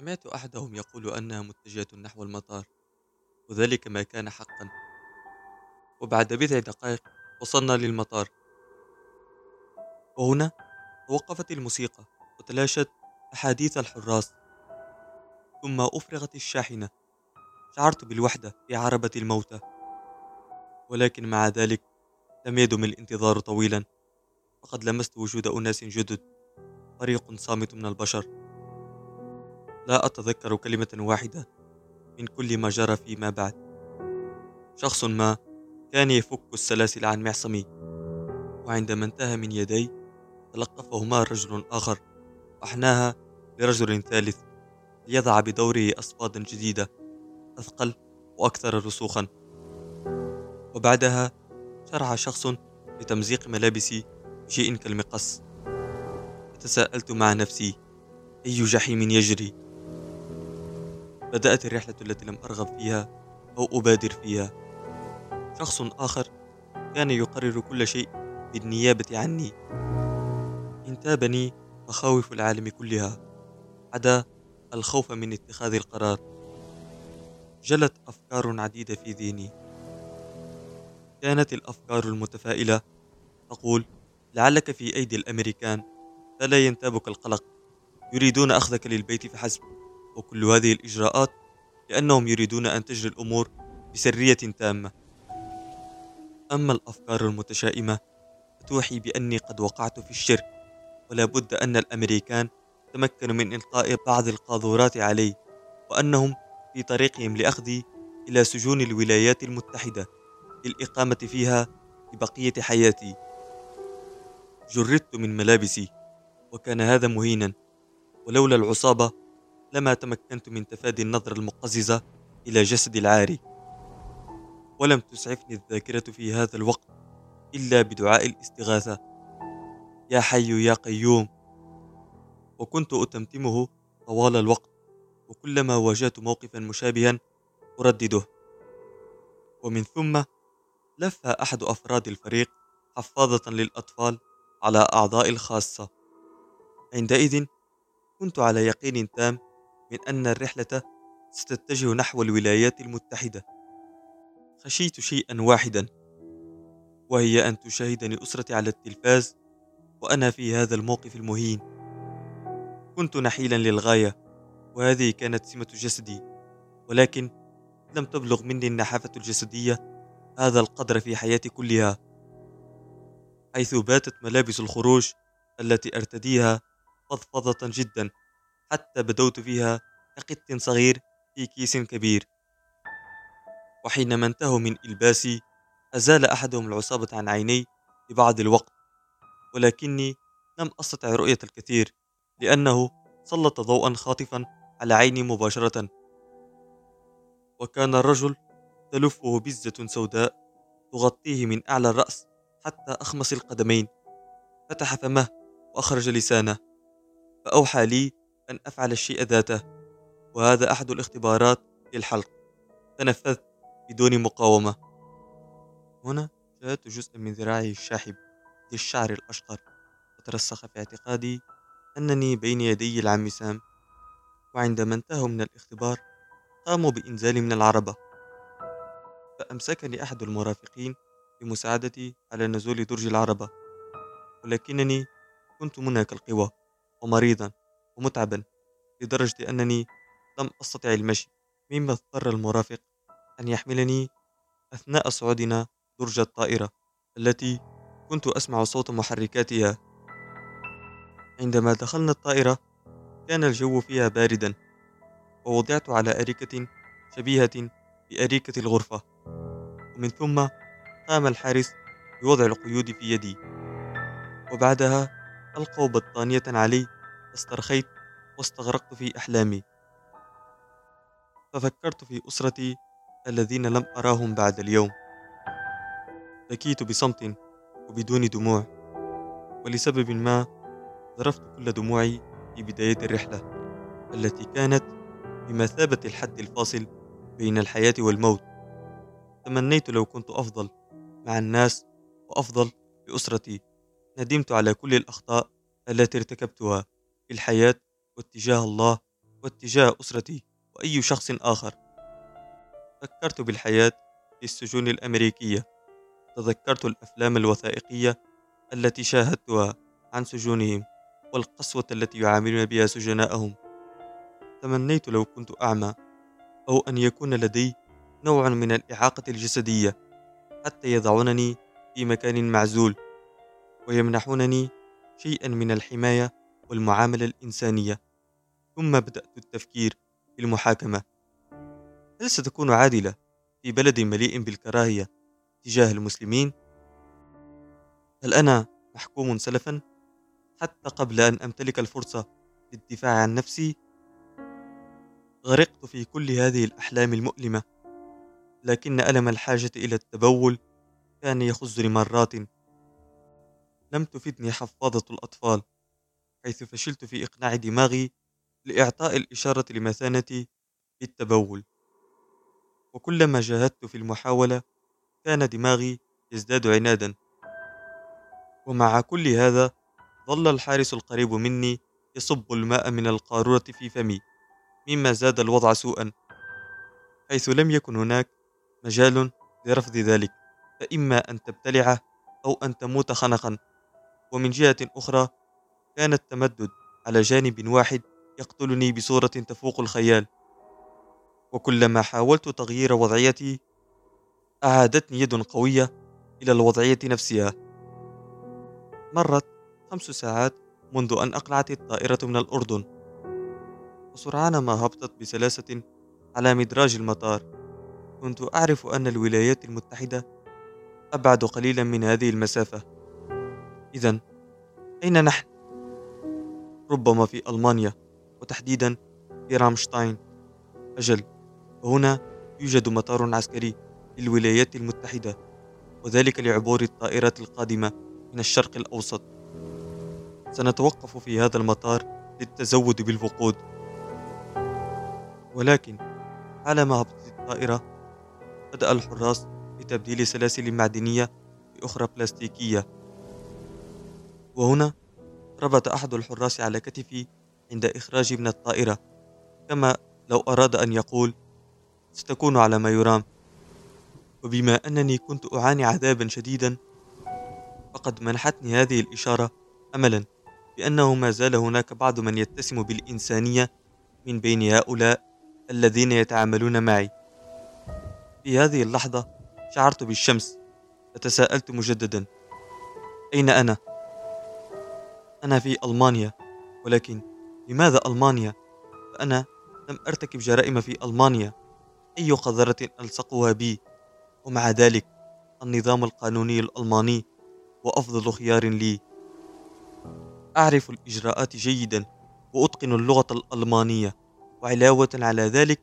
سمعت أحدهم يقول أنها متجهة نحو المطار وذلك ما كان حقا. وبعد بضع دقائق وصلنا للمطار. وهنا توقفت الموسيقى وتلاشت أحاديث الحراس. ثم أفرغت الشاحنة. شعرت بالوحدة في عربة الموتى. ولكن مع ذلك لم يدم الانتظار طويلا. فقد لمست وجود أناس جدد. فريق صامت من البشر. لا أتذكر كلمة واحدة من كل ما جرى فيما بعد. شخص ما كان يفك السلاسل عن معصمي وعندما انتهى من يدي تلقفهما رجل آخر وأحناها لرجل ثالث ليضع بدوره أصفادا جديدة أثقل وأكثر رسوخا. وبعدها شرع شخص لتمزيق ملابسي بشيء كالمقص. فتساءلت مع نفسي أي جحيم يجري؟ بدأت الرحلة التي لم أرغب فيها أو أبادر فيها. شخص آخر كان يقرر كل شيء بالنيابة عني. انتابني مخاوف العالم كلها عدا الخوف من اتخاذ القرار. جلت أفكار عديدة في ذهني. كانت الأفكار المتفائلة تقول لعلك في أيدي الأمريكان فلا ينتابك القلق يريدون أخذك للبيت فحسب. وكل هذه الإجراءات لأنهم يريدون أن تجري الأمور بسرية تامة. أما الأفكار المتشائمة فتوحي بأني قد وقعت في الشرك ولا بد أن الأمريكان تمكنوا من إلقاء بعض القاذورات علي وأنهم في طريقهم لأخذي إلى سجون الولايات المتحدة للإقامة فيها لبقية حياتي. جردت من ملابسي وكان هذا مهينا ولولا العصابة لما تمكنت من تفادي النظرة المقززة إلى جسدي العاري. ولم تسعفني الذاكرة في هذا الوقت إلا بدعاء الاستغاثة. يا حي يا قيوم. وكنت أتمتمه طوال الوقت وكلما واجهت موقفا مشابها أردده. ومن ثم لف أحد أفراد الفريق حفاظة للأطفال على أعضاء الخاصة. عندئذ كنت على يقين تام من أن الرحلة ستتجه نحو الولايات المتحدة. خشيت شيئا واحدا وهي أن تشاهدني أسرتي على التلفاز وأنا في هذا الموقف المهين. كنت نحيلا للغاية وهذه كانت سمة جسدي ولكن لم تبلغ مني النحافة الجسدية هذا القدر في حياتي كلها. حيث باتت ملابس الخروج التي أرتديها فضفضة جدا. حتى بدوت فيها كقط صغير في كيس كبير. وحينما انتهوا من إلباسي أزال أحدهم العصابة عن عيني لبعض الوقت ولكني لم أستطع رؤية الكثير لأنه سلط ضوءا خاطفا على عيني مباشرة. وكان الرجل تلفه بزة سوداء تغطيه من أعلى الرأس حتى أخمص القدمين. فتح فمه وأخرج لسانه. فأوحى لي أن أفعل الشيء ذاته وهذا أحد الاختبارات للحلق. تنفذت بدون مقاومة. هنا شاهدت جزءا من ذراعه الشاحب للشعر الأشقر وترسخ في اعتقادي أنني بين يدي العم سام. وعندما انتهوا من الاختبار قاموا بإنزالي من العربة. فأمسكني أحد المرافقين بمساعدتي على نزول درج العربة ولكنني كنت منهك القوى ومريضا. ومتعبا لدرجة أنني لم أستطع المشي. مما اضطر المرافق أن يحملني أثناء صعودنا درج الطائرة التي كنت أسمع صوت محركاتها. عندما دخلنا الطائرة كان الجو فيها باردا ووضعت على أريكة شبيهة بأريكة الغرفة. ومن ثم قام الحارس بوضع القيود في يدي وبعدها ألقوا بطانية علي استرخيت واستغرقت في أحلامي. ففكرت في أسرتي الذين لم أراهم بعد اليوم. بكيت بصمت وبدون دموع ولسبب ما ذرفت كل دموعي في بداية الرحلة التي كانت بمثابة الحد الفاصل بين الحياة والموت. تمنيت لو كنت أفضل مع الناس وأفضل لأسرتي ندمت على كل الأخطاء التي ارتكبتها. الحياة واتجاه الله واتجاه أسرتي وأي شخص آخر. فكرت بالحياة في السجون الأمريكية. تذكرت الأفلام الوثائقية التي شاهدتها عن سجونهم والقسوة التي يعاملون بها سجناءهم. تمنيت لو كنت أعمى أو أن يكون لدي نوع من الإعاقة الجسدية حتى يضعونني في مكان معزول ويمنحونني شيئا من الحماية والمعاملة الإنسانية ثم بدأت التفكير في المحاكمة هل ستكون عادلة في بلد مليء بالكراهية تجاه المسلمين؟ هل أنا محكوم سلفا حتى قبل أن أمتلك الفرصة للدفاع عن نفسي؟ غرقت في كل هذه الأحلام المؤلمة لكن ألم الحاجة إلى التبول كان يخزني مرات لم تفدني حفاضة الأطفال حيث فشلت في إقناع دماغي لإعطاء الإشارة لمثانتي بالتبول وكلما جاهدت في المحاولة كان دماغي يزداد عنادا. ومع كل هذا ظل الحارس القريب مني يصب الماء من القارورة في فمي مما زاد الوضع سوءا حيث لم يكن هناك مجال لرفض ذلك فإما أن تبتلعه أو أن تموت خنقا. ومن جهة أخرى كان التمدد على جانب واحد يقتلني بصورة تفوق الخيال. وكلما حاولت تغيير وضعيتي أعادتني يد قوية إلى الوضعية نفسها. مرت خمس ساعات منذ أن أقلعت الطائرة من الأردن. وسرعان ما هبطت بسلاسة على مدراج المطار. كنت أعرف أن الولايات المتحدة أبعد قليلا من هذه المسافة. إذا أين نحن؟ ربما في ألمانيا وتحديدا في رامشتاين. أجل وهنا يوجد مطار عسكري للولايات المتحدة وذلك لعبور الطائرات القادمة من الشرق الأوسط. سنتوقف في هذا المطار للتزود بالوقود. ولكن على ما هبطت الطائرة بدأ الحراس بتبديل سلاسل معدنية بأخرى بلاستيكية. وهنا ربط أحد الحراس على كتفي عند إخراجي من الطائرة. كما لو أراد أن يقول ستكون على ما يرام. وبما أنني كنت أعاني عذابا شديدا فقد منحتني هذه الإشارة أملا بأنه ما زال هناك بعض من يتسم بالإنسانية من بين هؤلاء الذين يتعاملون معي. في هذه اللحظة شعرت بالشمس فتساءلت مجددا أين أنا؟ أنا في ألمانيا ولكن لماذا ألمانيا؟ فأنا لم أرتكب جرائم في ألمانيا. أي قذرة ألصقها بي؟ ومع ذلك النظام القانوني الألماني هو أفضل خيار لي. أعرف الإجراءات جيدا وأتقن اللغة الألمانية وعلاوة على ذلك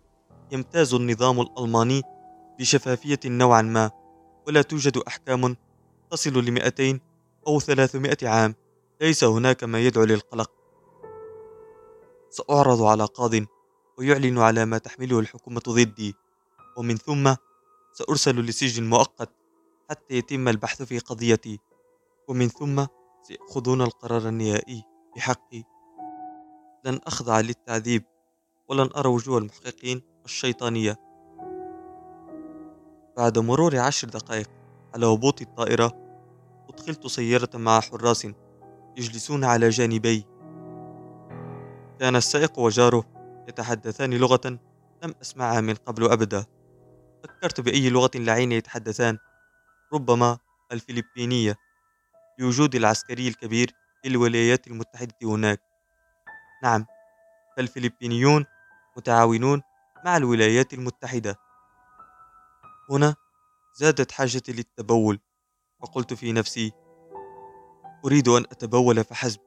يمتاز النظام الألماني بشفافية نوعا ما ولا توجد أحكام تصل لمئتين أو ثلاثمائة عام. ليس هناك ما يدعو للقلق. سأعرض على قاض ويعلن على ما تحمله الحكومة ضدي ومن ثم سأرسل لسجن مؤقت حتى يتم البحث في قضيتي ومن ثم سيأخذون القرار النهائي بحقي. لن أخضع للتعذيب ولن أرى وجوه المحققين الشيطانية. بعد مرور عشر دقائق على هبوط الطائرة أدخلت سيارة مع حراس يجلسون على جانبي. كان السائق وجاره يتحدثان لغة لم أسمعها من قبل أبدا. فكرت بأي لغة لعين يتحدثان. ربما الفلبينية لوجود العسكري الكبير للولايات المتحدة هناك. نعم فالفلبينيون متعاونون مع الولايات المتحدة. هنا زادت حاجتي للتبول فقلت في نفسي أريد أن أتبول فحسب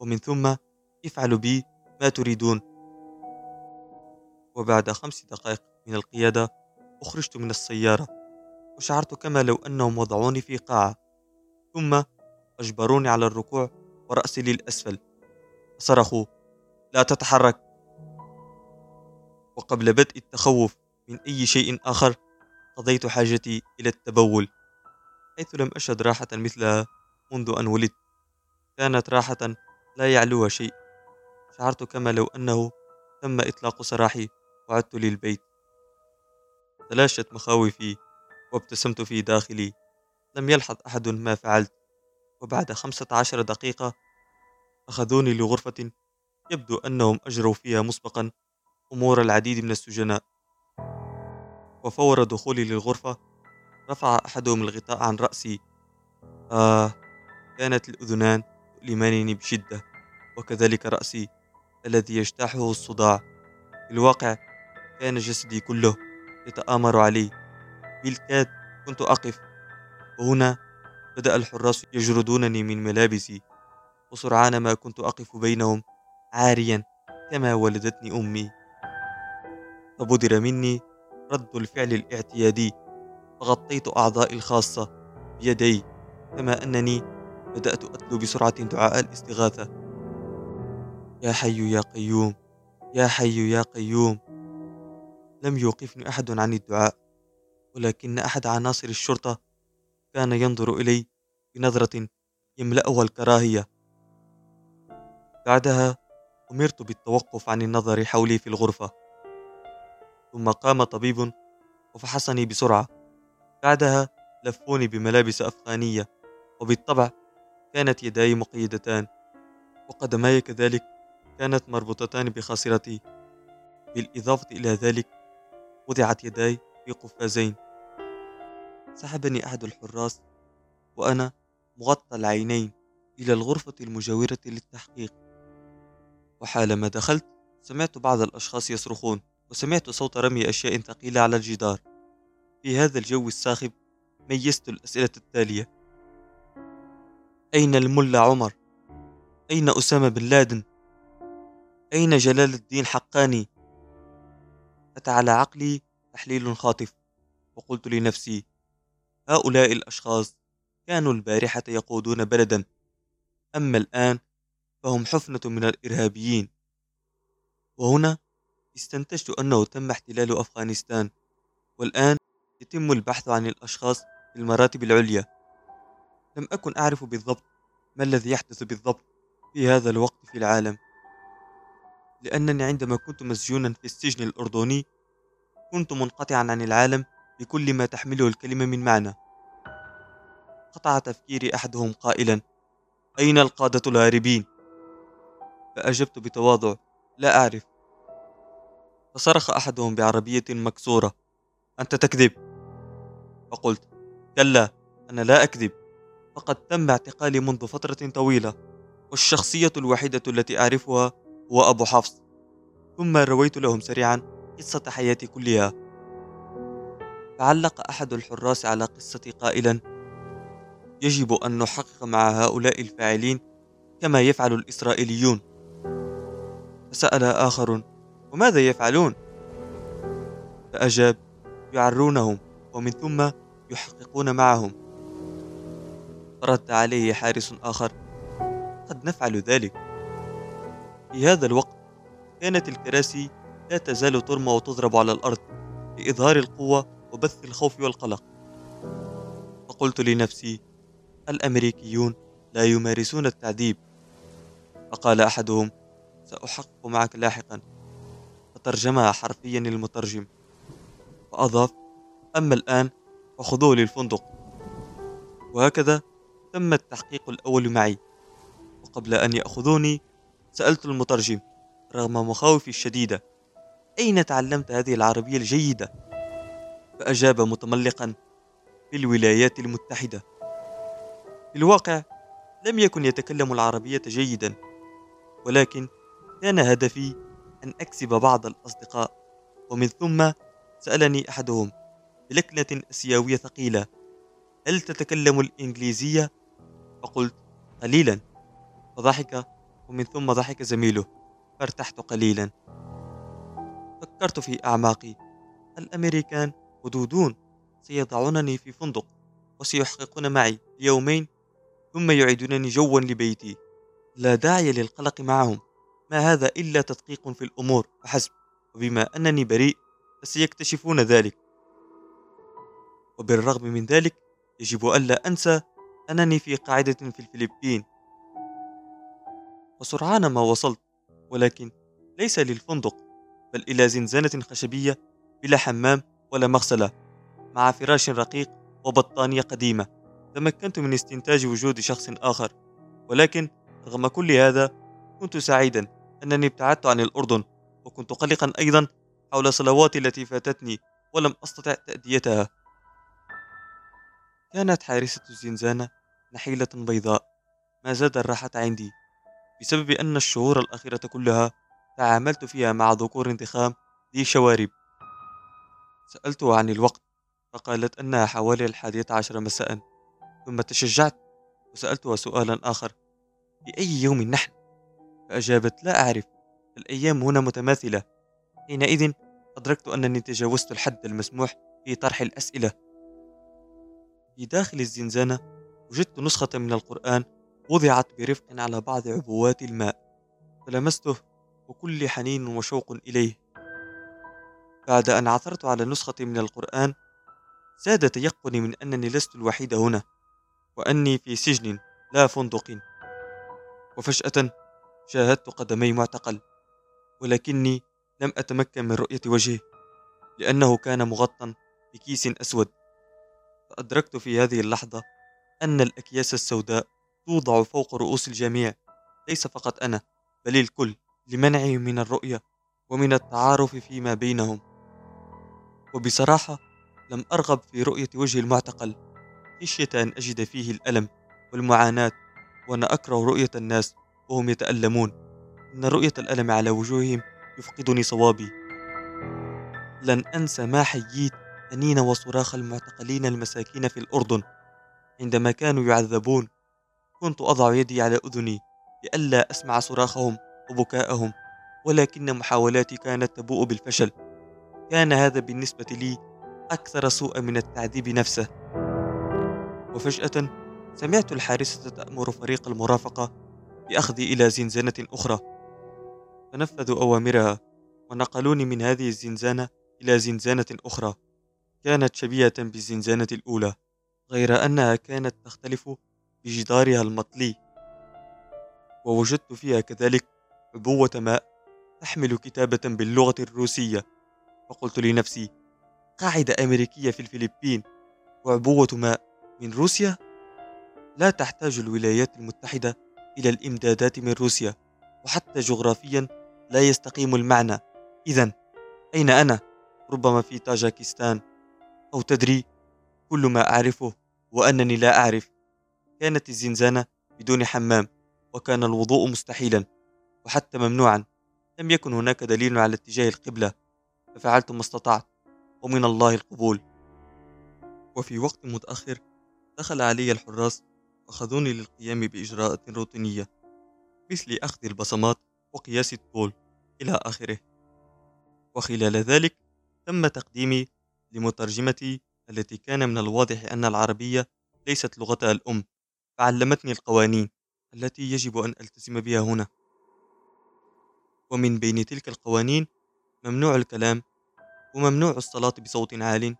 ومن ثم افعلوا بي ما تريدون. وبعد خمس دقائق من القيادة أخرجت من السيارة وشعرت كما لو أنهم وضعوني في قاعة ثم أجبروني على الركوع ورأسي للأسفل. وصرخوا لا تتحرك! وقبل بدء التخوف من أي شيء آخر قضيت حاجتي إلى التبول حيث لم أشهد راحة مثلها. منذ أن ولدت. كانت راحة لا يعلوها شيء. شعرت كما لو أنه تم إطلاق سراحي وعدت للبيت. تلاشت مخاوفي وابتسمت في داخلي. لم يلحظ أحد ما فعلت. وبعد خمسة عشر دقيقة أخذوني لغرفة يبدو أنهم أجروا فيها مسبقا أمور العديد من السجناء. وفور دخولي للغرفة رفع أحدهم الغطاء عن رأسي. آه كانت الأذنان تؤلمانني بشدة وكذلك رأسي الذي يجتاحه الصداع. في الواقع كان جسدي كله يتآمر علي. بالكاد كنت أقف وهنا بدأ الحراس يجردونني من ملابسي. وسرعان ما كنت أقف بينهم عاريا كما ولدتني أمي. فبدر مني رد الفعل الاعتيادي فغطيت أعضائي الخاصة بيدي كما أنني بدأت أتلو بسرعة دعاء الاستغاثة. يا حي يا قيوم يا حي يا قيوم. لم يوقفني أحد عن الدعاء ولكن أحد عناصر الشرطة كان ينظر إلي بنظرة يملأها الكراهية. بعدها أمرت بالتوقف عن النظر حولي في الغرفة. ثم قام طبيب وفحصني بسرعة. بعدها لفوني بملابس أفغانية وبالطبع كانت يداي مقيدتان وقدماي كذلك كانت مربوطتان بخاصرتي. بالإضافة إلى ذلك وضعت يداي في قفازين. سحبني أحد الحراس وأنا مغطى العينين إلى الغرفة المجاورة للتحقيق. وحالما دخلت سمعت بعض الأشخاص يصرخون وسمعت صوت رمي أشياء ثقيلة على الجدار. في هذا الجو الصاخب ميزت الأسئلة التالية. أين الملا عمر؟ أين أسامة بن لادن؟ أين جلال الدين حقاني؟ أتى على عقلي تحليل خاطف وقلت لنفسي هؤلاء الأشخاص كانوا البارحة يقودون بلدا أما الآن فهم حفنة من الإرهابيين وهنا استنتجت أنه تم احتلال أفغانستان والآن يتم البحث عن الأشخاص في المراتب العليا لم أكن أعرف بالضبط ما الذي يحدث بالضبط في هذا الوقت في العالم. لأنني عندما كنت مسجونا في السجن الأردني كنت منقطعا عن العالم بكل ما تحمله الكلمة من معنى. قطع تفكيري أحدهم قائلا أين القادة الهاربين؟ فأجبت بتواضع لا أعرف. فصرخ أحدهم بعربية مكسورة أنت تكذب. فقلت كلا أنا لا أكذب. فقد تم اعتقالي منذ فترة طويلة والشخصية الوحيدة التي أعرفها هو أبو حفص. ثم رويت لهم سريعا قصة حياتي كلها. فعلق أحد الحراس على قصتي قائلا يجب أن نحقق مع هؤلاء الفاعلين كما يفعل الإسرائيليون. فسأل آخر وماذا يفعلون؟ فأجاب يعرونهم ومن ثم يحققون معهم. فرد عليه حارس آخر. قد نفعل ذلك. في هذا الوقت كانت الكراسي لا تزال ترمى وتضرب على الأرض لإظهار القوة وبث الخوف والقلق. فقلت لنفسي الأمريكيون لا يمارسون التعذيب. فقال أحدهم سأحقق معك لاحقا. فترجمها حرفيا المترجم. وأضاف أما الآن فخذوه للفندق. وهكذا تم التحقيق الأول معي وقبل أن يأخذوني سألت المترجم رغم مخاوفي الشديدة أين تعلمت هذه العربية الجيدة؟ فأجاب متملقا في الولايات المتحدة في الواقع لم يكن يتكلم العربية جيدا ولكن كان هدفي أن أكسب بعض الأصدقاء ومن ثم سألني أحدهم بلكنة أسيوية ثقيلة هل تتكلم الإنجليزية؟ فقلت قليلا. فضحك ومن ثم ضحك زميله فارتحت قليلا. فكرت في أعماقي. الأمريكان ودودون سيضعونني في فندق وسيحققون معي يومين ثم يعيدونني جوا لبيتي. لا داعي للقلق معهم. ما هذا إلا تدقيق في الأمور فحسب وبما أنني بريء فسيكتشفون ذلك. وبالرغم من ذلك يجب ألا أنسى أنني في قاعدة في الفلبين. وسرعان ما وصلت ولكن ليس للفندق بل إلى زنزانة خشبية بلا حمام ولا مغسلة مع فراش رقيق وبطانية قديمة. تمكنت من استنتاج وجود شخص آخر ولكن رغم كل هذا كنت سعيدا أنني ابتعدت عن الأردن وكنت قلقا أيضا حول صلواتي التي فاتتني ولم أستطع تأديتها. كانت حارسة الزنزانة نحيلة بيضاء. ما زاد الراحة عندي. بسبب أن الشهور الأخيرة كلها تعاملت فيها مع ذكور ضخام ذي شوارب. سألته عن الوقت فقالت أنها حوالي الحادية عشر مساء. ثم تشجعت وسألتها سؤالا آخر. في أي يوم نحن؟ فأجابت لا أعرف. الأيام هنا متماثلة. حينئذ أدركت أنني تجاوزت الحد المسموح في طرح الأسئلة. في داخل الزنزانة وجدت نسخة من القرآن وضعت برفق على بعض عبوات الماء فلمسته وكل حنين وشوق إليه. بعد أن عثرت على نسخة من القرآن زاد تيقني من أنني لست الوحيد هنا وأني في سجن لا فندق. وفجأة شاهدت قدمي معتقل ولكني لم أتمكن من رؤية وجهه لأنه كان مغطى بكيس أسود. فأدركت في هذه اللحظة أن الأكياس السوداء توضع فوق رؤوس الجميع ليس فقط أنا بل الكل لمنعهم من الرؤية ومن التعارف فيما بينهم. وبصراحة لم أرغب في رؤية وجه المعتقل. خشية أن أجد فيه الألم والمعاناة وأنا أكره رؤية الناس وهم يتألمون. إن رؤية الألم على وجوههم يفقدني صوابي. لن أنسى ما حييت أنين وصراخ المعتقلين المساكين في الأردن. عندما كانوا يعذبون كنت أضع يدي على أذني لئلا أسمع صراخهم وبكاءهم ولكن محاولاتي كانت تبوء بالفشل. كان هذا بالنسبة لي أكثر سوءا من التعذيب نفسه. وفجأة سمعت الحارسة تأمر فريق المرافقة بأخذي إلى زنزانة أخرى. فنفذوا أوامرها ونقلوني من هذه الزنزانة إلى زنزانة أخرى. كانت شبيهة بالزنزانة الأولى. غير أنها كانت تختلف بجدارها المطلي ووجدت فيها كذلك عبوة ماء تحمل كتابة باللغة الروسية. فقلت لنفسي قاعدة أمريكية في الفلبين وعبوة ماء من روسيا؟ لا تحتاج الولايات المتحدة إلى الإمدادات من روسيا وحتى جغرافيا لا يستقيم المعنى. إذا أين أنا؟ ربما في طاجكستان. أو تدري كل ما أعرفه وأنني لا أعرف. كانت الزنزانة بدون حمام وكان الوضوء مستحيلا وحتى ممنوعا. لم يكن هناك دليل على اتجاه القبلة ففعلت ما استطعت ومن الله القبول. وفي وقت متأخر دخل علي الحراس وأخذوني للقيام بإجراءات روتينية مثل أخذ البصمات وقياس الطول إلى آخره. وخلال ذلك تم تقديمي لمترجمتي التي كان من الواضح أن العربية ليست لغتها الأم فعلمتني القوانين التي يجب أن ألتزم بها هنا. ومن بين تلك القوانين ممنوع الكلام وممنوع الصلاة بصوت عال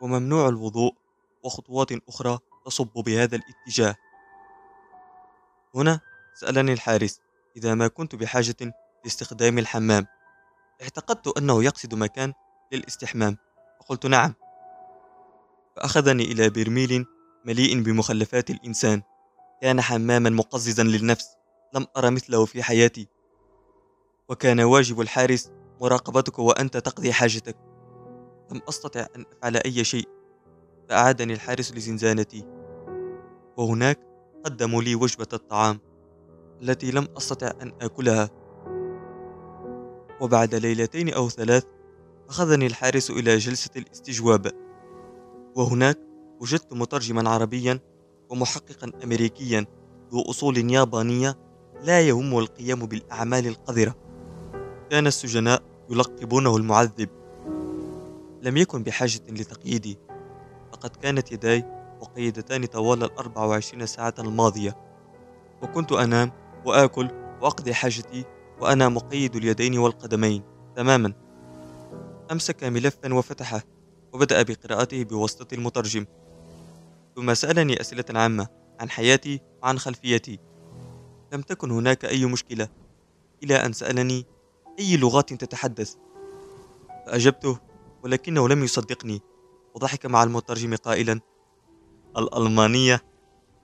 وممنوع الوضوء وخطوات أخرى تصب بهذا الاتجاه. هنا سألني الحارس إذا ما كنت بحاجة لاستخدام الحمام. اعتقدت أنه يقصد مكان للاستحمام فقلت نعم. فأخذني إلى برميل مليء بمخلفات الإنسان. كان حماما مقززا للنفس لم أرى مثله في حياتي. وكان واجب الحارس مراقبتك وأنت تقضي حاجتك. لم أستطع أن أفعل أي شيء فأعادني الحارس لزنزانتي. وهناك قدموا لي وجبة الطعام التي لم أستطع أن آكلها. وبعد ليلتين أو ثلاث أخذني الحارس إلى جلسة الاستجواب. وهناك وجدت مترجما عربيا ومحققا أمريكيا ذو أصول يابانية لا يهم القيام بالأعمال القذرة. كان السجناء يلقبونه المعذب. لم يكن بحاجة لتقييدي فقد كانت يداي مقيدتان طوال الأربع وعشرين ساعة الماضية. وكنت أنام وآكل وأقضي حاجتي وأنا مقيد اليدين والقدمين تماما. أمسك ملفا وفتحه. وبدأ بقراءته بواسطة المترجم. ثم سألني أسئلة عامة عن حياتي وعن خلفيتي. لم تكن هناك أي مشكلة إلى أن سألني أي لغات تتحدث؟ فأجبته ولكنه لم يصدقني. وضحك مع المترجم قائلا الألمانية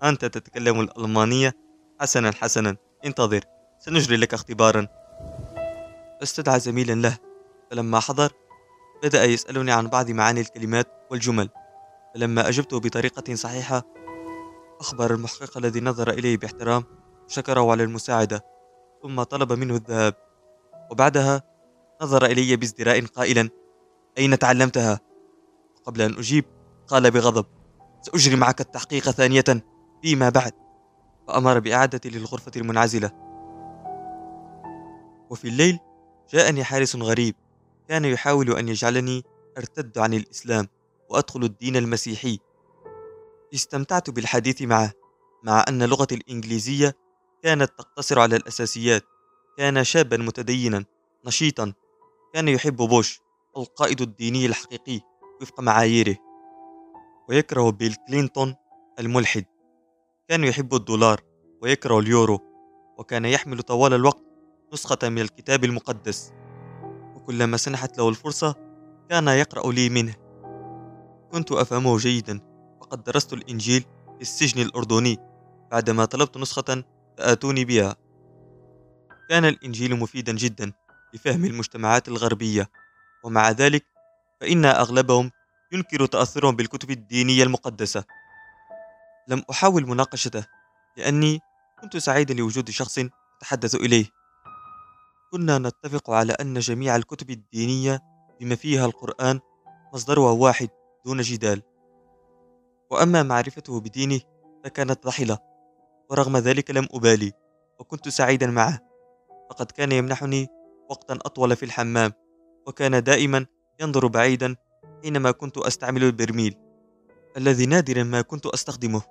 أنت تتكلم الألمانية حسنا حسنا. انتظر سنجري لك اختبارا. استدعى زميلا له فلما حضر بدأ يسألني عن بعض معاني الكلمات والجمل. فلما أجبته بطريقة صحيحة أخبر المحقق الذي نظر إليه باحترام وشكره على المساعدة ثم طلب منه الذهاب. وبعدها نظر إلي بازدراء قائلا أين تعلمتها؟ وقبل أن أجيب قال بغضب سأجري معك التحقيق ثانية فيما بعد. فأمر بإعادتي للغرفة المنعزلة. وفي الليل جاءني حارس غريب كان يحاول أن يجعلني أرتد عن الإسلام وأدخل الدين المسيحي. استمتعت بالحديث معه مع أن لغة الإنجليزية كانت تقتصر على الأساسيات. كان شابا متدينا نشيطا. كان يحب بوش القائد الديني الحقيقي وفق معاييره. ويكره بيل كلينتون الملحد. كان يحب الدولار ويكره اليورو. وكان يحمل طوال الوقت نسخة من الكتاب المقدس. وكلما سنحت له الفرصة كان يقرأ لي منه. كنت أفهمه جيدا وقد درست الإنجيل في السجن الأردني بعدما طلبت نسخة فآتوني بها. كان الإنجيل مفيدا جدا لفهم المجتمعات الغربية ومع ذلك فإن أغلبهم ينكر تأثرهم بالكتب الدينية المقدسة. لم أحاول مناقشته لأني كنت سعيدا لوجود شخص أتحدث إليه. كنا نتفق على أن جميع الكتب الدينية بما فيها القرآن مصدرها واحد دون جدال. وأما معرفته بدينه فكانت ضحلة ورغم ذلك لم أبالي وكنت سعيدا معه. فقد كان يمنحني وقتا أطول في الحمام وكان دائما ينظر بعيدا حينما كنت أستعمل البرميل الذي نادرا ما كنت أستخدمه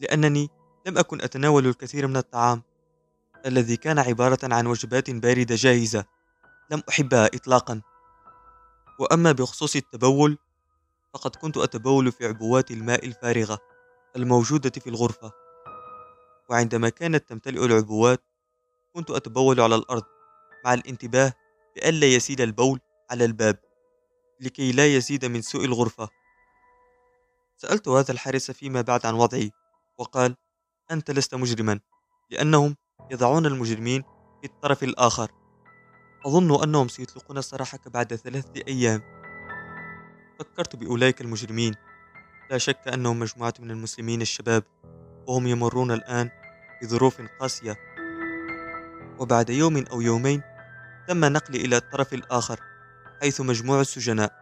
لأنني لم أكن أتناول الكثير من الطعام. الذي كان عبارة عن وجبات باردة جاهزة. لم أحبها إطلاقا. وأما بخصوص التبول فقد كنت أتبول في عبوات الماء الفارغة الموجودة في الغرفة. وعندما كانت تمتلئ العبوات كنت أتبول على الأرض مع الانتباه بألا يسيل البول على الباب لكي لا يزيد من سوء الغرفة. سألت هذا الحارس فيما بعد عن وضعي وقال أنت لست مجرما لأنهم يضعون المجرمين في الطرف الآخر. أظن أنهم سيطلقون سراحك بعد ثلاثة أيام. فكرت بأولئك المجرمين. لا شك أنهم مجموعة من المسلمين الشباب وهم يمرون الآن بظروف قاسية. وبعد يوم أو يومين تم نقلي إلى الطرف الآخر حيث مجموع السجناء.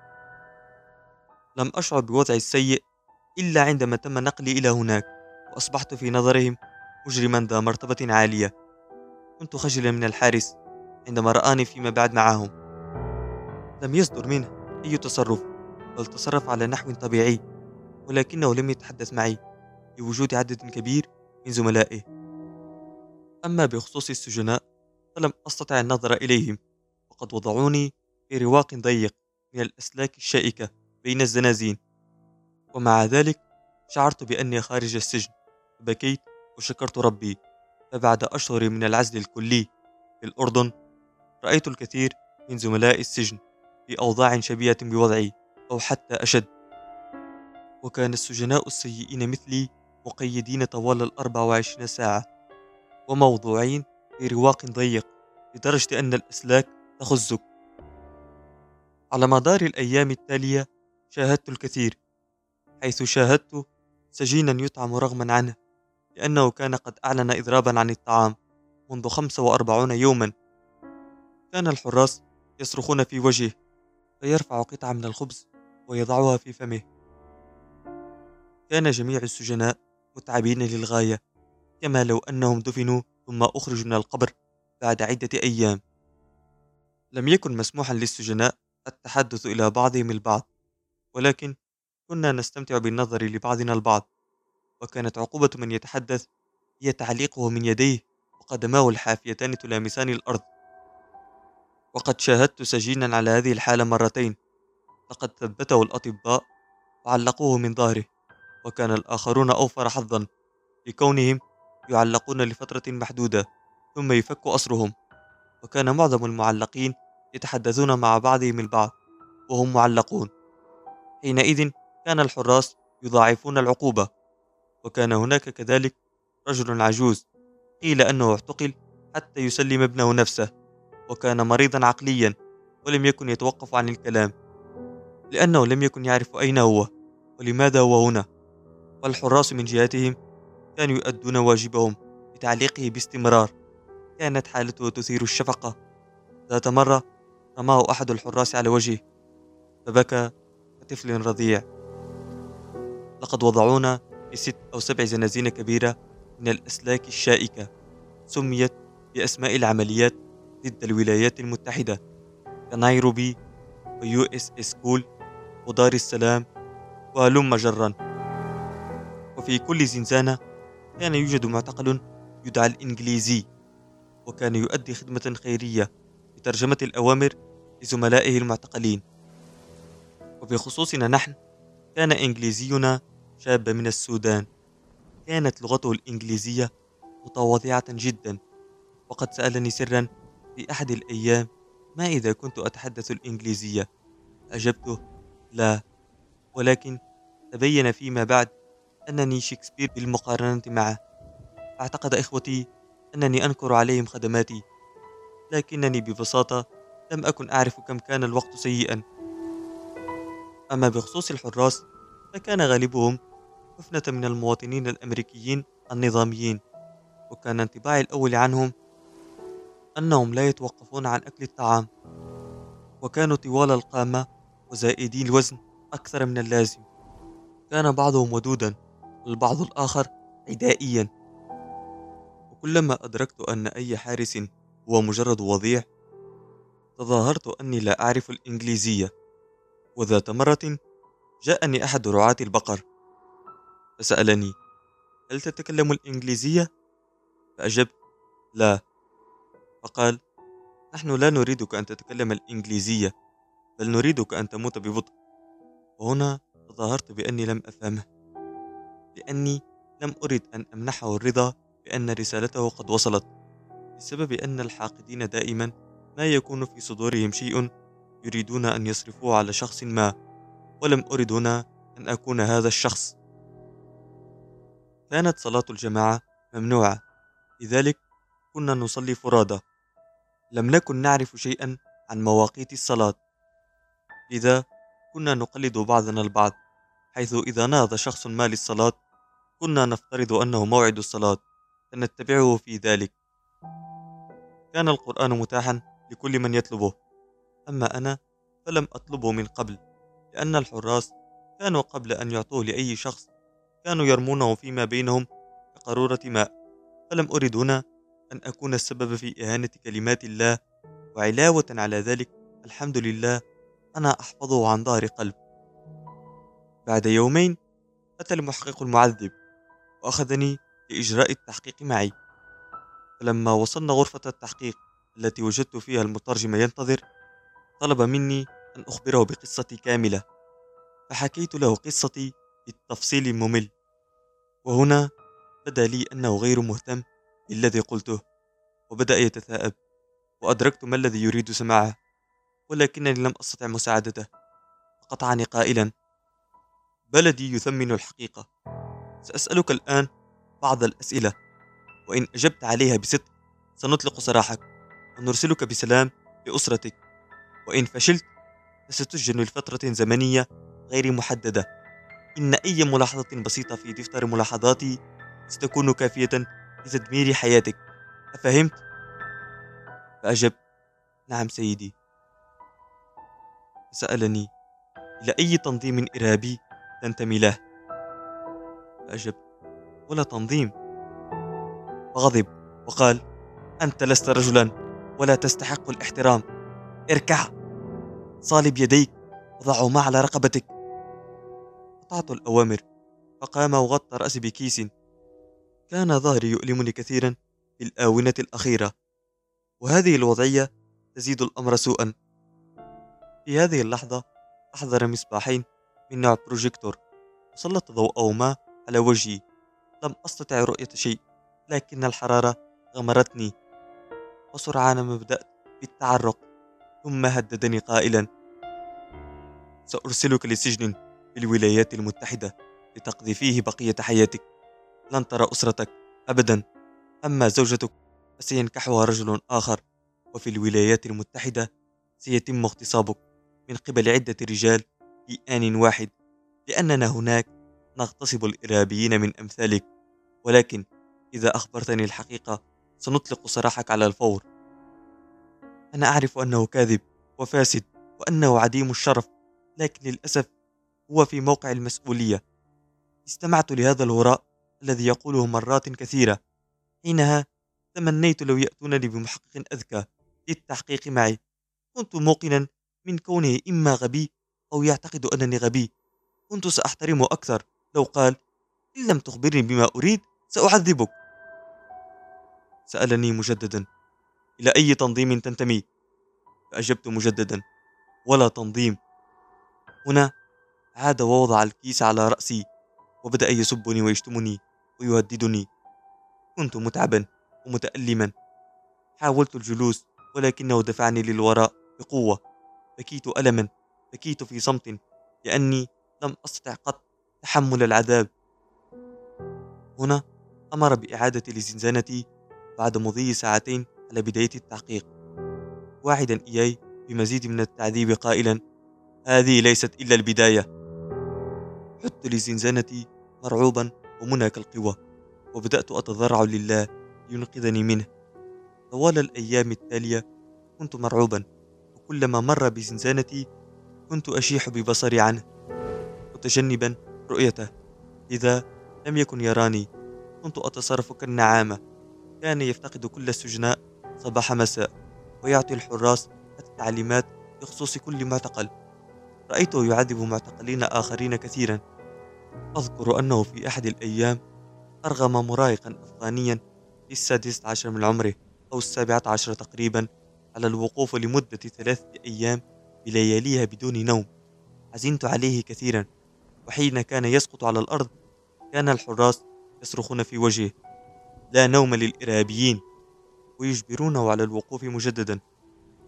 لم أشعر بوضعي السيء إلا عندما تم نقلي إلى هناك وأصبحت في نظرهم مجرما ذا مرتبة عالية. كنت خجلا من الحارس عندما رآني فيما بعد معهم. لم يصدر منه أي تصرف بل تصرف على نحو طبيعي ولكنه لم يتحدث معي لوجود عدد كبير من زملائه. أما بخصوص السجناء فلم أستطع النظر إليهم وقد وضعوني في رواق ضيق من الأسلاك الشائكة بين الزنازين. ومع ذلك شعرت بأني خارج السجن بكيت وشكرت ربي فبعد أشهر من العزل الكلي في الأردن رأيت الكثير من زملاء السجن في أوضاع شبيهة بوضعي أو حتى أشد. وكان السجناء السيئين مثلي مقيدين طوال الأربع وعشرين ساعة وموضوعين في رواق ضيق لدرجة أن الأسلاك تخزك. على مدار الأيام التالية شاهدت الكثير حيث شاهدت سجينا يطعم رغما عنه. لأنه كان قد أعلن إضرابا عن الطعام منذ 45 يوما. كان الحراس يصرخون في وجهه فيرفع قطعة من الخبز ويضعها في فمه. كان جميع السجناء متعبين للغاية كما لو أنهم دفنوا ثم أخرجوا من القبر بعد عدة أيام. لم يكن مسموحا للسجناء التحدث إلى بعضهم البعض ولكن كنا نستمتع بالنظر لبعضنا البعض. وكانت عقوبة من يتحدث هي تعليقه من يديه وقدماه الحافيتان تلامسان الأرض. وقد شاهدت سجينا على هذه الحالة مرتين لقد ثبته الأطباء وعلقوه من ظهره وكان الآخرون أوفر حظا لكونهم يعلقون لفترة محدودة ثم يفك أسرهم وكان معظم المعلقين يتحدثون مع بعضهم البعض وهم معلقون. حينئذ كان الحراس يضاعفون العقوبة. وكان هناك كذلك رجل عجوز قيل أنه اعتقل حتى يسلم ابنه نفسه وكان مريضا عقليا ولم يكن يتوقف عن الكلام لأنه لم يكن يعرف أين هو ولماذا هو هنا. والحراس من جهتهم كانوا يؤدون واجبهم بتعليقه باستمرار. كانت حالته تثير الشفقة. ذات مرة رماه أحد الحراس على وجهه فبكى كطفل رضيع. لقد وضعونا في ست أو سبع زنازين كبيرة من الأسلاك الشائكة سميت بأسماء العمليات ضد الولايات المتحدة كنايروبي ويو إس إس كول ودار السلام وهلم جرا وفي كل زنزانة كان يوجد معتقل يدعى الإنجليزي وكان يؤدي خدمة خيرية بترجمة الأوامر لزملائه المعتقلين. وبخصوصنا نحن كان إنجليزينا شاب من السودان. كانت لغته الإنجليزية متواضعة جدا وقد سألني سرا في أحد الأيام ما إذا كنت أتحدث الإنجليزية؟ أجبته لا ولكن تبين فيما بعد أنني شكسبير بالمقارنة معه. أعتقد إخوتي أنني أنكر عليهم خدماتي لكنني ببساطة لم أكن أعرف كم كان الوقت سيئا. أما بخصوص الحراس فكان غالبهم حفنة من المواطنين الأمريكيين النظاميين وكان انطباعي الأول عنهم أنهم لا يتوقفون عن أكل الطعام وكانوا طوال القامة وزائدي الوزن أكثر من اللازم. كان بعضهم ودودا والبعض الآخر عدائيا. وكلما أدركت أن أي حارس هو مجرد وضيع تظاهرت أني لا أعرف الإنجليزية وذات مرة جاءني أحد رعاة البقر. فسألني هل تتكلم الإنجليزية؟ فأجبت لا. فقال نحن لا نريدك أن تتكلم الإنجليزية بل نريدك أن تموت ببطء. وهنا تظاهرت بأني لم أفهمه لأني لم أرد أن أمنحه الرضا بأن رسالته قد وصلت بسبب أن الحاقدين دائما ما يكون في صدورهم شيء يريدون أن يصرفوه على شخص ما ولم أرد هنا أن أكون هذا الشخص. كانت صلاة الجماعة ممنوعة. لذلك كنا نصلي فرادى. لم نكن نعرف شيئا عن مواقيت الصلاة. لذا كنا نقلد بعضنا البعض حيث إذا نهض شخص ما للصلاة كنا نفترض أنه موعد الصلاة. فنتبعه في ذلك. كان القرآن متاحا لكل من يطلبه. أما أنا فلم أطلبه من قبل لأن الحراس كانوا قبل أن يعطوه لأي شخص كانوا يرمونه فيما بينهم كقارورة ماء فلم أرد هنا أن أكون السبب في إهانة كلمات الله. وعلاوة على ذلك الحمد لله أنا أحفظه عن ظهر قلب. بعد يومين أتى المحقق المعذب وأخذني لإجراء التحقيق معي. فلما وصلنا غرفة التحقيق التي وجدت فيها المترجم ينتظر طلب مني أن أخبره بقصتي كاملة. فحكيت له قصتي بالتفصيل الممل. وهنا بدا لي أنه غير مهتم بالذي قلته وبدأ يتثاءب وأدركت ما الذي يريد سماعه ولكنني لم أستطع مساعدته. فقطعني قائلا بلدي يثمن الحقيقة. سأسألك الآن بعض الأسئلة وإن أجبت عليها بصدق سنطلق سراحك ونرسلك بسلام لأسرتك وإن فشلت فستسجن لفترة زمنية غير محددة. إن أي ملاحظة بسيطة في دفتر ملاحظاتي ستكون كافية لتدمير حياتك. أفهمت؟ فأجبت نعم سيدي. سألني إلى أي تنظيم إرهابي تنتمي له؟ فأجبت ولا تنظيم. فغضب وقال أنت لست رجلا ولا تستحق الاحترام. اركع. صالب يديك. وضعهما على رقبتك. قطعت الأوامر. فقام وغطى رأسي بكيس. كان ظهري يؤلمني كثيرا في الآونة الأخيرة. وهذه الوضعية تزيد الأمر سوءا. في هذه اللحظة أحضر مصباحين من نوع بروجيكتور وسلط ضوءهما على وجهي. لم أستطع رؤية شيء لكن الحرارة غمرتني. وسرعان ما بدأت بالتعرق ثم هددني قائلا سأرسلك لسجن. في الولايات المتحدة لتقضي فيه بقية حياتك. لن ترى أسرتك أبدا. أما زوجتك فسينكحها رجل آخر. وفي الولايات المتحدة سيتم اغتصابك من قبل عدة رجال في آن واحد. لأننا هناك نغتصب الإرهابيين من أمثالك. ولكن إذا أخبرتني الحقيقة سنطلق سراحك على الفور. أنا أعرف أنه كاذب وفاسد وأنه عديم الشرف. لكن للأسف هو في موقع المسؤولية. استمعت لهذا الهراء الذي يقوله مرات كثيرة. حينها تمنيت لو يأتونني بمحقق أذكى للتحقيق معي. كنت موقنا من كونه إما غبي أو يعتقد أنني غبي. كنت سأحترمه أكثر. لو قال إن لم تخبرني بما أريد سأعذبك. سألني مجددا إلى أي تنظيم تنتمي؟ فأجبت مجددا ولا تنظيم. هنا عاد ووضع الكيس على رأسي وبدأ يسبني ويشتمني ويهددني. كنت متعبا ومتألما. حاولت الجلوس ولكنه دفعني للوراء بقوة. بكيت ألما بكيت في صمت لأني لم أستطع قط تحمل العذاب. هنا أمر بإعادة لزنزانتي بعد مضي ساعتين على بداية التحقيق. واعدا إياي بمزيد من التعذيب قائلا هذه ليست إلا البداية. عدت لزنزانتي مرعوبا ومنهك القوى وبدأت أتضرع لله لينقذني منه. طوال الأيام التالية كنت مرعوبا وكلما مر بزنزانتي كنت أشيح ببصري عنه. متجنبا رؤيته إذا لم يكن يراني كنت أتصرف كالنعامة. كان يفتقد كل السجناء صباح مساء ويعطي الحراس التعليمات بخصوص كل معتقل. رأيته يعذب معتقلين آخرين كثيرا. أذكر أنه في أحد الأيام أرغم مراهقا أفغانيا في السادسة عشر من عمره أو السابعة عشر تقريبا على الوقوف لمدة ثلاثة أيام بلياليها بدون نوم. حزنت عليه كثيرا وحين كان يسقط على الأرض كان الحراس يصرخون في وجهه لا نوم للإرهابيين ويجبرونه على الوقوف مجددا.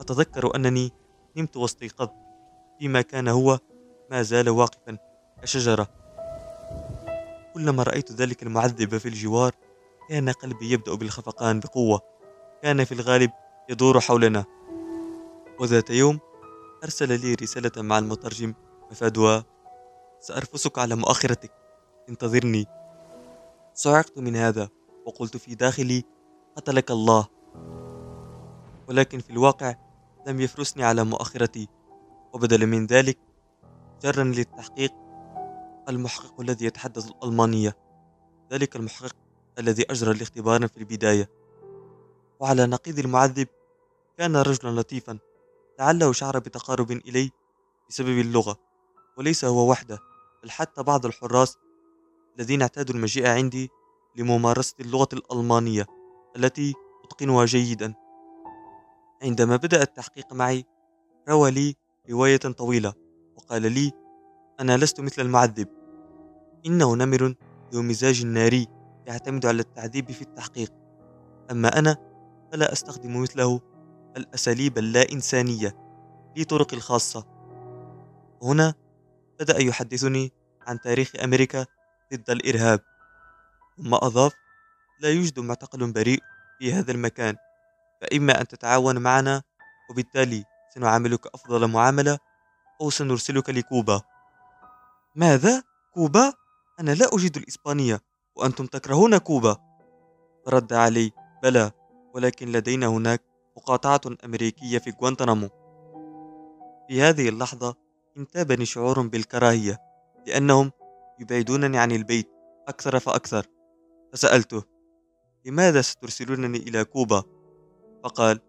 أتذكر أنني نمت واستيقظت فيما كان هو ما زال واقفا كشجرة. كلما رأيت ذلك المعذب في الجوار كان قلبي يبدأ بالخفقان بقوة كان في الغالب يدور حولنا. وذات يوم أرسل لي رسالة مع المترجم مفادها سأرفسك على مؤخرتك انتظرني. صعقت من هذا وقلت في داخلي قتلك الله. ولكن في الواقع لم يفرسني على مؤخرتي وبدلا من ذلك جرني للتحقيق المحقق الذي يتحدث الألمانية. ذلك المحقق الذي أجرى الاختبار في البداية. وعلى نقيض المعذب كان رجلا لطيفا لعله شعر بتقارب إلي بسبب اللغة وليس هو وحده بل حتى بعض الحراس الذين اعتادوا المجيء عندي لممارسة اللغة الألمانية التي أتقنها جيدا. عندما بدأ التحقيق معي روى لي رواية طويلة وقال لي أنا لست مثل المعذب إنه نمر ذو مزاج ناري يعتمد على التعذيب في التحقيق أما أنا فلا أستخدم مثله الأساليب اللا إنسانية لي طرقي الخاصة هنا بدأ يحدثني عن تاريخ أمريكا ضد الإرهاب ثم أضاف لا يوجد معتقل بريء في هذا المكان فإما أن تتعاون معنا وبالتالي سنعاملك أفضل معاملة أو سنرسلك لكوبا ماذا؟ كوبا؟ أنا لا أجيد الإسبانية وأنتم تكرهون كوبا. رد علي بلى ولكن لدينا هناك مقاطعة أمريكية في غوانتنامو في هذه اللحظة انتابني شعور بالكراهية لأنهم يبعدونني عن البيت أكثر فأكثر. فسألته لماذا سترسلونني إلى كوبا؟ فقال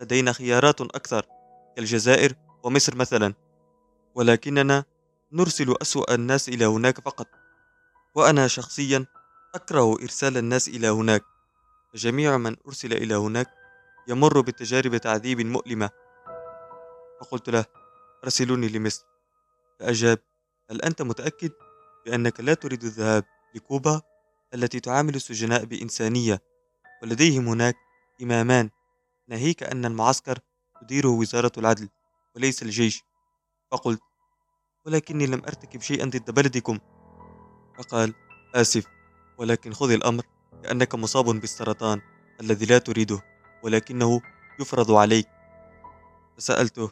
لدينا خيارات أكثر كالجزائر ومصر مثلا ولكننا نرسل أسوأ الناس إلى هناك فقط. وأنا شخصيا أكره إرسال الناس إلى هناك. فجميع من أرسل إلى هناك يمر بتجارب تعذيب مؤلمة. فقلت له أرسلوني لمصر. فأجاب هل أنت متأكد بأنك لا تريد الذهاب لكوبا التي تعامل السجناء بإنسانية ولديهم هناك إمامان؟ ناهيك أن المعسكر تديره وزارة العدل وليس الجيش. فقلت ولكني لم أرتكب شيئا ضد بلدكم. فقال آسف ولكن خذ الأمر كأنك مصاب بالسرطان الذي لا تريده ولكنه يفرض عليك. فسألته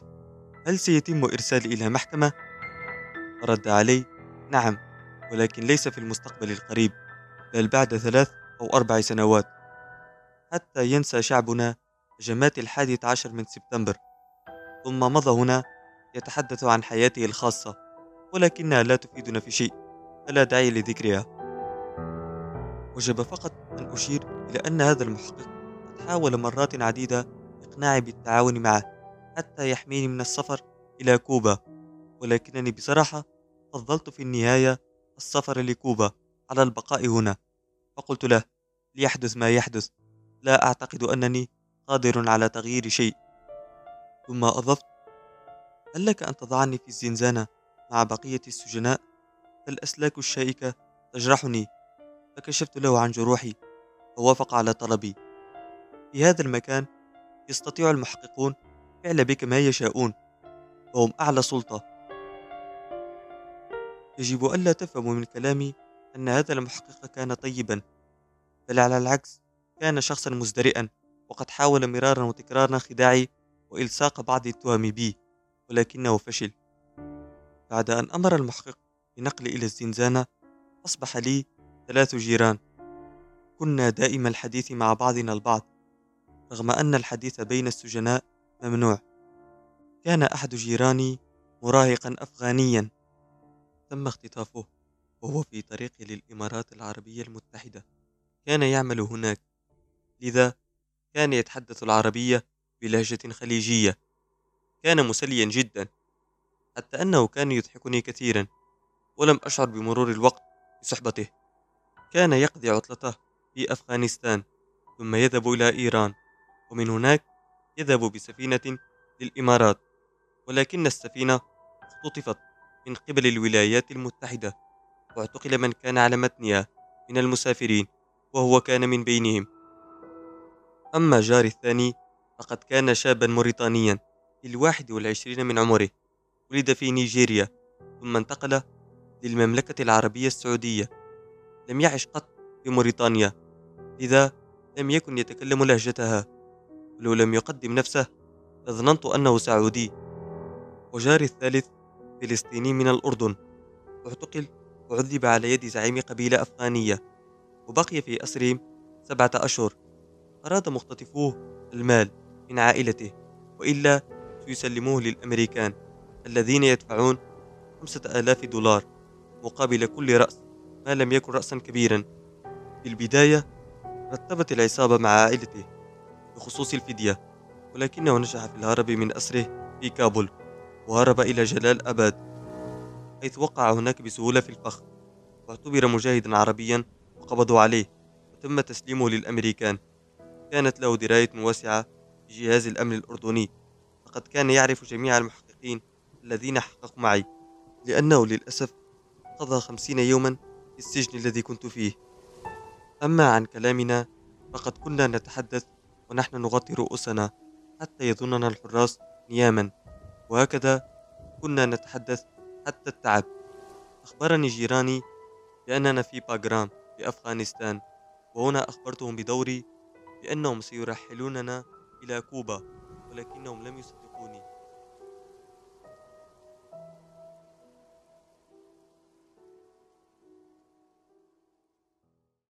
هل سيتم إرسالي إلى محكمة؟ فرد علي نعم ولكن ليس في المستقبل القريب بل بعد ثلاث أو أربع سنوات. حتى ينسى شعبنا هجمات الحادية عشر من سبتمبر. ثم مضى هنا يتحدث عن حياته الخاصة ولكنها لا تفيدنا في شيء. فلا داعي لذكرها. وجب فقط أن أشير إلى أن هذا المحقق قد حاول مرات عديدة إقناعي بالتعاون معه حتى يحميني من السفر إلى كوبا. ولكنني بصراحة فضلت في النهاية السفر لكوبا على البقاء هنا. فقلت له ليحدث ما يحدث. لا أعتقد أنني قادر على تغيير شيء. ثم أضفت هل لك أن تضعني في الزنزانة مع بقية السجناء؟ فالأسلاك الشائكة تجرحني فكشفت له عن جروحي فوافق على طلبي. في هذا المكان يستطيع المحققون فعل بك ما يشاءون وهم أعلى سلطة. يجب ألا تفهموا من كلامي أن هذا المحقق كان طيبا بل على العكس كان شخصا مزدرئا وقد حاول مرارا وتكرارا خداعي وإلصاق بعض التهم بي ولكنه فشل. بعد أن أمر المحقق بنقلي إلى الزنزانة أصبح لي ثلاث جيران. كنا دائم الحديث مع بعضنا البعض رغم أن الحديث بين السجناء ممنوع. كان أحد جيراني مراهقا أفغانيا. تم اختطافه وهو في طريقه للإمارات العربية المتحدة. كان يعمل هناك. لذا كان يتحدث العربية بلهجة خليجية. كان مسليا جدا حتى أنه كان يضحكني كثيرا. ولم أشعر بمرور الوقت بصحبته. كان يقضي عطلته في أفغانستان ثم يذهب إلى إيران ومن هناك يذهب بسفينة للإمارات ولكن السفينة اختطفت من قبل الولايات المتحدة واعتقل من كان على متنها من المسافرين وهو كان من بينهم. أما جاري الثاني فقد كان شابا موريتانيا في الواحد والعشرين من عمره ولد في نيجيريا ثم انتقل للمملكة العربية السعودية. لم يعش قط في موريتانيا. لذا لم يكن يتكلم لهجتها. ولو لم يقدم نفسه لظننت أنه سعودي. وجاري الثالث فلسطيني من الأردن. أعتقل وعذب على يد زعيم قبيلة أفغانية. وبقي في أسرهم سبعة أشهر. أراد مختطفوه المال من عائلته. وإلا سيسلموه للأمريكان الذين يدفعون خمسة آلاف دولار. مقابل كل رأس ما لم يكن رأسا كبيرا. في البداية رتبت العصابة مع عائلته بخصوص الفدية ولكنه نجح في الهرب من أسره في كابول وهرب إلى جلال أباد حيث وقع هناك بسهولة في الفخ واعتبر مجاهدا عربيا وقبضوا عليه وتم تسليمه للأمريكان. كانت له دراية واسعة بجهاز الأمن الأردني فقد كان يعرف جميع المحققين الذين حققوا معي لأنه للأسف قضى خمسين يوما في السجن الذي كنت فيه. أما عن كلامنا فقد كنا نتحدث ونحن نغطي رؤوسنا حتى يظننا الحراس نياما. وهكذا كنا نتحدث حتى التعب. أخبرني جيراني بأننا في باغرام في أفغانستان وهنا أخبرتهم بدوري بأنهم سيرحلوننا إلى كوبا ولكنهم لم يصدقوا